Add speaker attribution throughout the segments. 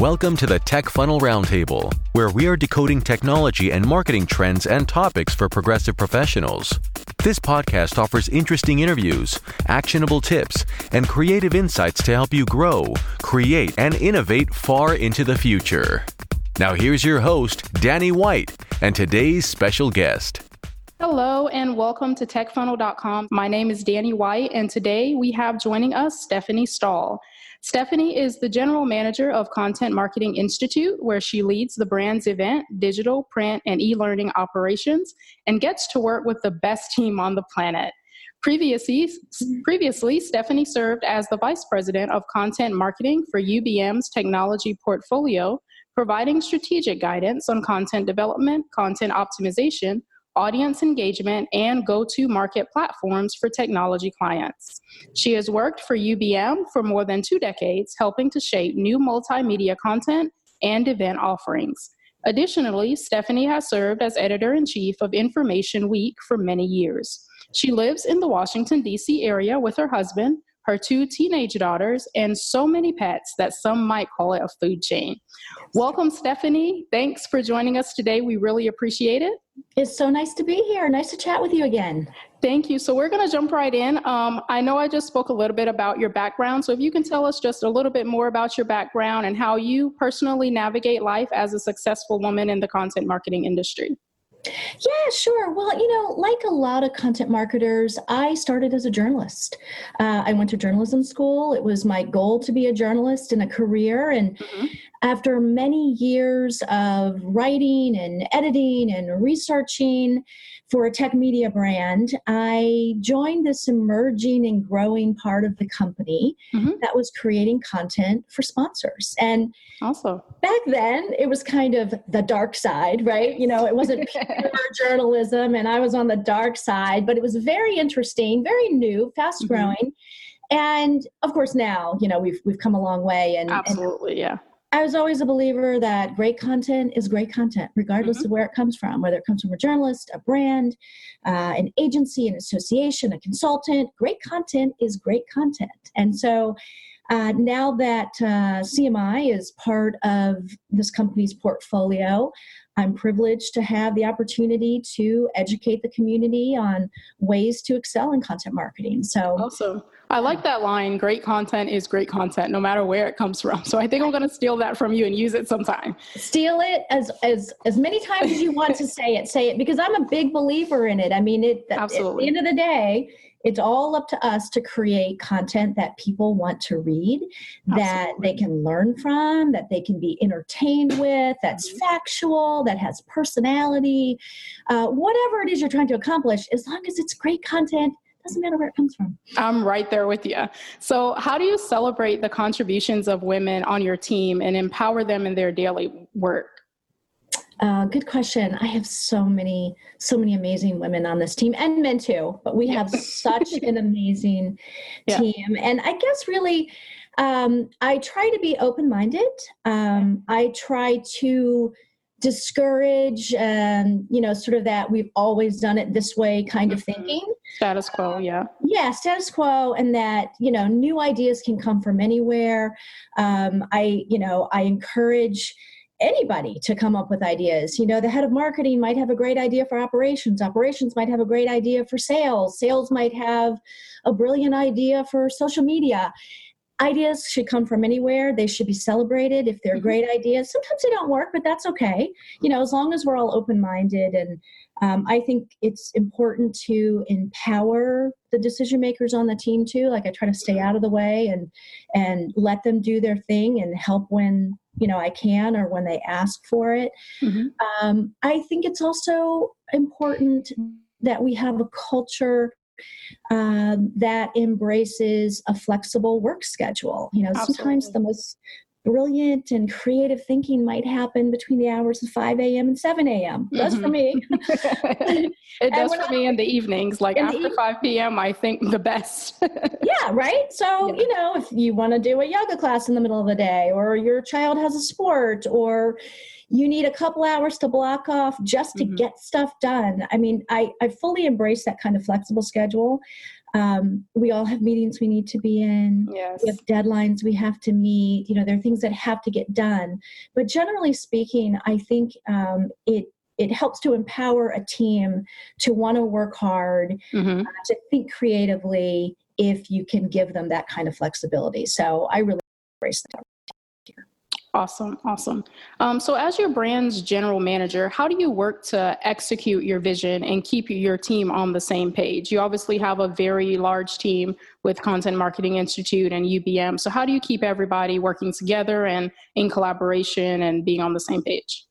Speaker 1: Welcome to the Tech Funnel Roundtable, where we are decoding technology and marketing trends and topics for progressive professionals. This podcast offers interesting interviews, actionable tips, and creative insights to help you grow, create, and innovate far into the future. Now, here's your host, Danny White, and today's special guest.
Speaker 2: Hello and welcome to TechFunnel.com. My name is Danny White, and today we have joining us Stephanie Stahl. Stephanie is the general manager of Content Marketing Institute, where she leads the brand's event, digital, print, and e learning operations, and gets to work with the best team on the planet. Previously, previously, Stephanie served as the vice president of content marketing for UBM's technology portfolio, providing strategic guidance on content development, content optimization, audience engagement, and go to market platforms for technology clients. She has worked for UBM for more than two decades, helping to shape new multimedia content and event offerings. Additionally, Stephanie has served as editor in chief of Information Week for many years. She lives in the Washington, D.C. area with her husband, her two teenage daughters, and so many pets that some might call it a food chain. Welcome, Stephanie. Thanks for joining us today. We really appreciate it.
Speaker 3: It's so nice to be here. Nice to chat with you again.
Speaker 2: Thank you. So, we're going to jump right in. Um, I know I just spoke a little bit about your background. So, if you can tell us just a little bit more about your background and how you personally navigate life as a successful woman in the content marketing industry.
Speaker 3: Yeah, sure. Well, you know, like a lot of content marketers, I started as a journalist. Uh, I went to journalism school. It was my goal to be a journalist in a career. And mm-hmm after many years of writing and editing and researching for a tech media brand, I joined this emerging and growing part of the company mm-hmm. that was creating content for sponsors. And
Speaker 2: also
Speaker 3: back then, it was kind of the dark side, right? You know, it wasn't pure journalism, and I was on the dark side, but it was very interesting, very new, fast growing. Mm-hmm. And of course, now you know we've we've come a long way, and
Speaker 2: absolutely,
Speaker 3: and,
Speaker 2: yeah
Speaker 3: I was always a believer that great content is great content, regardless mm-hmm. of where it comes from, whether it comes from a journalist, a brand, uh, an agency, an association, a consultant. Great content is great content. And so uh, now that uh, CMI is part of this company's portfolio, I'm privileged to have the opportunity to educate the community on ways to excel in content marketing. So
Speaker 2: awesome. I like that line. Great content is great content, no matter where it comes from. So I think I'm going to steal that from you and use it sometime.
Speaker 3: Steal it as as as many times as you want to say it. Say it because I'm a big believer in it. I mean, it. Absolutely. At the end of the day, it's all up to us to create content that people want to read that they can learn from that they can be entertained with that's mm-hmm. factual that has personality uh, whatever it is you're trying to accomplish as long as it's great content doesn't matter where it comes from.
Speaker 2: I'm right there with you. So, how do you celebrate the contributions of women on your team and empower them in their daily work?
Speaker 3: Uh, good question. I have so many, so many amazing women on this team and men too, but we have such an amazing yeah. team. And I guess really, um, I try to be open minded. Um, I try to discourage, um, you know, sort of that we've always done it this way kind of mm-hmm. thinking.
Speaker 2: Status quo, yeah.
Speaker 3: Yeah, status quo, and that, you know, new ideas can come from anywhere. Um, I, you know, I encourage anybody to come up with ideas. You know, the head of marketing might have a great idea for operations, operations might have a great idea for sales, sales might have a brilliant idea for social media. Ideas should come from anywhere. They should be celebrated if they're mm-hmm. great ideas. Sometimes they don't work, but that's okay. You know, as long as we're all open minded and um, I think it's important to empower the decision makers on the team too. Like I try to stay out of the way and and let them do their thing and help when you know I can or when they ask for it. Mm-hmm. Um, I think it's also important that we have a culture uh, that embraces a flexible work schedule. You know, Absolutely. sometimes the most brilliant and creative thinking might happen between the hours of 5 a.m. and 7 a.m. Mm-hmm. Does for me.
Speaker 2: it does for me in the evenings. Like after e- 5 p.m., I think the best.
Speaker 3: yeah, right? So, yeah. you know, if you want to do a yoga class in the middle of the day, or your child has a sport, or you need a couple hours to block off just to mm-hmm. get stuff done. I mean, I, I fully embrace that kind of flexible schedule. Um, we all have meetings we need to be in.
Speaker 2: Yes.
Speaker 3: We have deadlines we have to meet. You know, there are things that have to get done. But generally speaking, I think um, it it helps to empower a team to want to work hard,
Speaker 2: Mhm.
Speaker 3: uh, to think creatively if you can give them that kind of flexibility. So I really embrace that.
Speaker 2: Awesome, awesome. Um, so, as your brand's general manager, how do you work to execute your vision and keep your team on the same page? You obviously have a very large team with Content Marketing Institute and UBM. So, how do you keep everybody working together and in collaboration and being on the same page?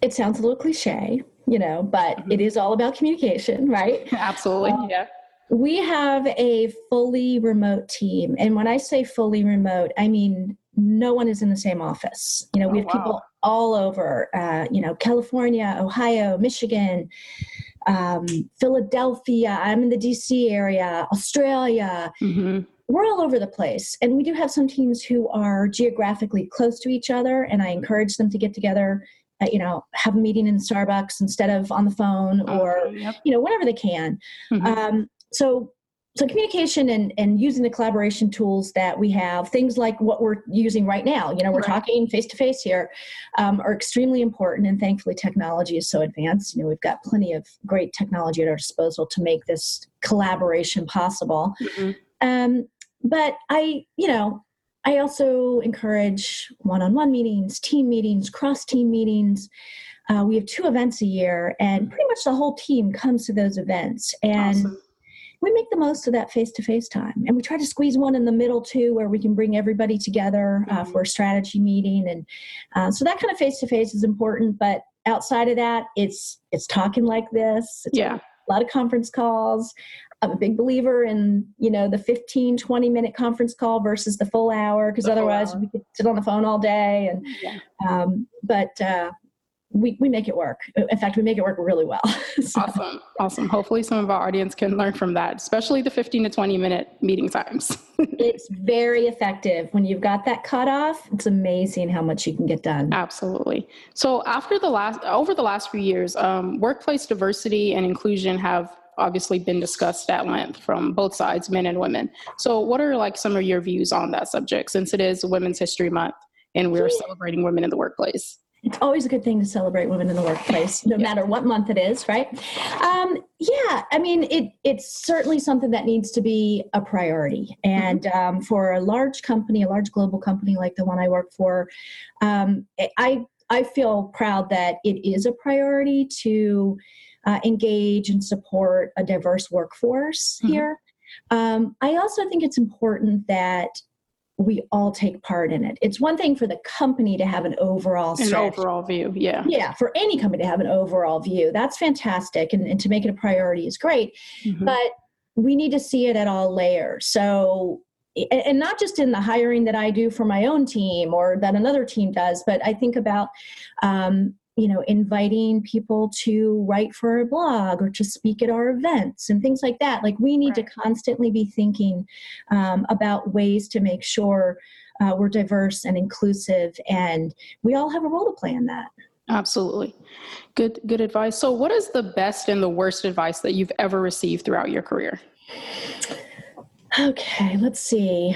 Speaker 3: It sounds a little cliche, you know, but
Speaker 2: Mhm.
Speaker 3: it is all about communication, right?
Speaker 2: Absolutely,
Speaker 3: Um,
Speaker 2: yeah.
Speaker 3: We have a fully remote team. And when I say fully remote, I mean no one is in the same office. You know, we
Speaker 2: Oh,
Speaker 3: have people all over, uh, you know, California, Ohio, Michigan, um, Philadelphia. I'm in the DC area, Australia.
Speaker 2: hmm
Speaker 3: We're all over the place. And we do have some teams who are geographically close to each other. And I encourage them to get together, uh, you know, have a meeting in Starbucks instead of on the phone or,
Speaker 2: Okay, yep.
Speaker 3: you know, whenever they can.
Speaker 2: Mhm.
Speaker 3: Um, so, so communication and, and using the collaboration tools that we have, things like what we're using right now, you know, we're
Speaker 2: Right.
Speaker 3: talking face to face here, um, are extremely important. And thankfully, technology is so advanced. You know, we've got plenty of great technology at our disposal to make this collaboration possible.
Speaker 2: Mhm.
Speaker 3: Um, but I, you know, I also encourage one-on-one meetings, team meetings, cross-team meetings. Uh, we have two events a year, and pretty much the whole team comes to those events. And
Speaker 2: Awesome.
Speaker 3: We make the most of that face-to-face time, and we try to squeeze one in the middle too, where we can bring everybody together uh,
Speaker 2: Mhm.
Speaker 3: for a strategy meeting. And uh, so that kind of face-to-face is important. But outside of that, it's it's talking like this. It's
Speaker 2: Yeah.
Speaker 3: a lot of conference calls. I'm a big believer in, you know, the 15, 20 minute conference call versus the full hour, because otherwise
Speaker 2: hour.
Speaker 3: we could sit on the phone all day. And,
Speaker 2: Yeah.
Speaker 3: um, but, uh, we, we make it work. In fact, we make it work really well. So,
Speaker 2: Awesome. Awesome. Hopefully, some of our audience can learn from that, especially the 15 to 20 minute meeting times.
Speaker 3: it's very effective. When you've got that cutoff, it's amazing how much you can get done.
Speaker 2: Absolutely. So, after the last, over the last few years, um, workplace diversity and inclusion have obviously been discussed at length from both sides, men and women. So, what are like some of your views on that subject since it is Women's History Month and we're celebrating women in the workplace?
Speaker 3: It's always a good thing to celebrate women in the workplace, no matter what month it is, right? Um, yeah, I mean, it it's certainly something that needs to be a priority, and um, for a large company, a large global company like the one I work for, um, I I feel proud that it is a priority to uh, engage and support a diverse workforce
Speaker 2: Mhm.
Speaker 3: here. Um, I also think it's important that we all take part in it. It's one thing for the company to have an overall
Speaker 2: An
Speaker 3: strategy.
Speaker 2: overall view. Yeah.
Speaker 3: Yeah, for any company to have an overall view, that's fantastic. And, and to make it a priority is great.
Speaker 2: Mhm.
Speaker 3: But we need to see it at all layers. So, and and not just in the hiring that I do for my own team or that another team does, but I think about, um, you know, inviting people to write for our blog or to speak at our events and things like that. Like we need to constantly be thinking um, about ways to make sure uh, we're diverse and inclusive, and we all have a role to play in that.
Speaker 2: Absolutely. Good good advice. So what is the best and the worst advice that you've ever received throughout your career?
Speaker 3: Okay, let's see.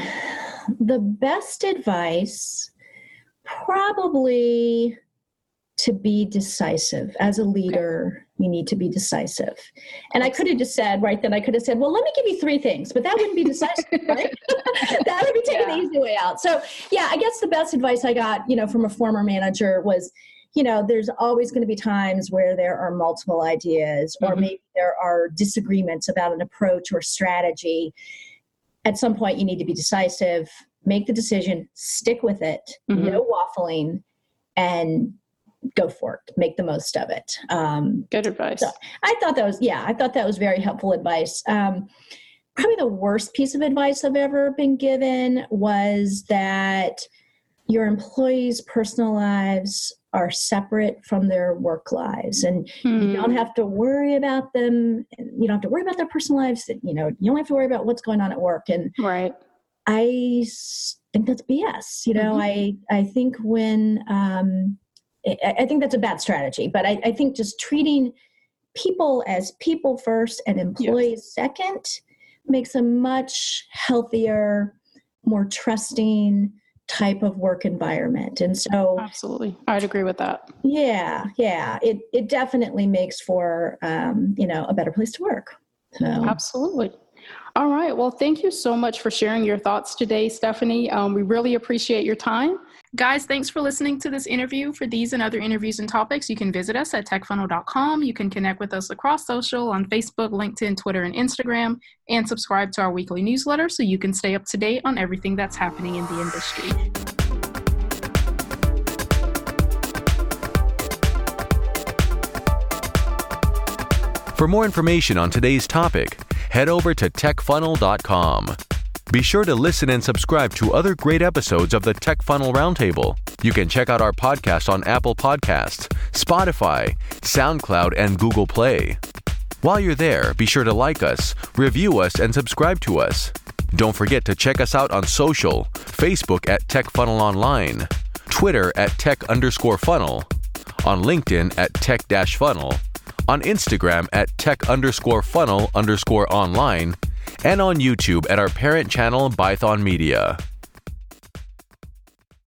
Speaker 3: The best advice probably to be decisive. As a leader, you need to be decisive. And I could have just said right then, I could have said, well, let me give you three things, but that wouldn't be decisive, right? that would be taking
Speaker 2: Yeah.
Speaker 3: the easy way out. So, yeah, I guess the best advice I got, you know, from a former manager was, you know, there's always going to be times where there are multiple ideas, or
Speaker 2: Mhm.
Speaker 3: maybe there are disagreements about an approach or strategy at some point you need to be decisive make the decision stick with it
Speaker 2: Mhm.
Speaker 3: no waffling and go for it make the most of it um,
Speaker 2: Good advice.
Speaker 3: So- i thought that was yeah i thought that was very helpful advice um, probably the worst piece of advice i've ever been given was that your employees personal lives are separate from their work lives and you
Speaker 2: Hmm.
Speaker 3: don't have to worry about them you don't have to worry about their personal lives you know you only have to worry about what's going on at work and
Speaker 2: Right.
Speaker 3: i think that's BS. You know,
Speaker 2: Mhm.
Speaker 3: I I think when um, I, think that's a bad strategy. But I, I think just treating people as people first and employees second makes a much healthier, more trusting type of work environment. And so
Speaker 2: Absolutely. I'd agree with that.
Speaker 3: Yeah, yeah. It it definitely makes for um, you know, a better place to work. So
Speaker 2: Absolutely. All right. Well, thank you so much for sharing your thoughts today, Stephanie. Um, we really appreciate your time. Guys, thanks for listening to this interview. For these and other interviews and topics, you can visit us at techfunnel.com. You can connect with us across social on Facebook, LinkedIn, Twitter, and Instagram, and subscribe to our weekly newsletter so you can stay up to date on everything that's happening in the industry.
Speaker 1: For more information on today's topic, head over to techfunnel.com. Be sure to listen and subscribe to other great episodes of the Tech Funnel Roundtable. You can check out our podcast on Apple Podcasts, Spotify, SoundCloud, and Google Play. While you're there, be sure to like us, review us, and subscribe to us. Don't forget to check us out on social Facebook at Tech Funnel Online, Twitter at Tech underscore funnel, on LinkedIn at Tech dash funnel, on Instagram at Tech underscore funnel underscore online, and on YouTube at our parent channel Python Media.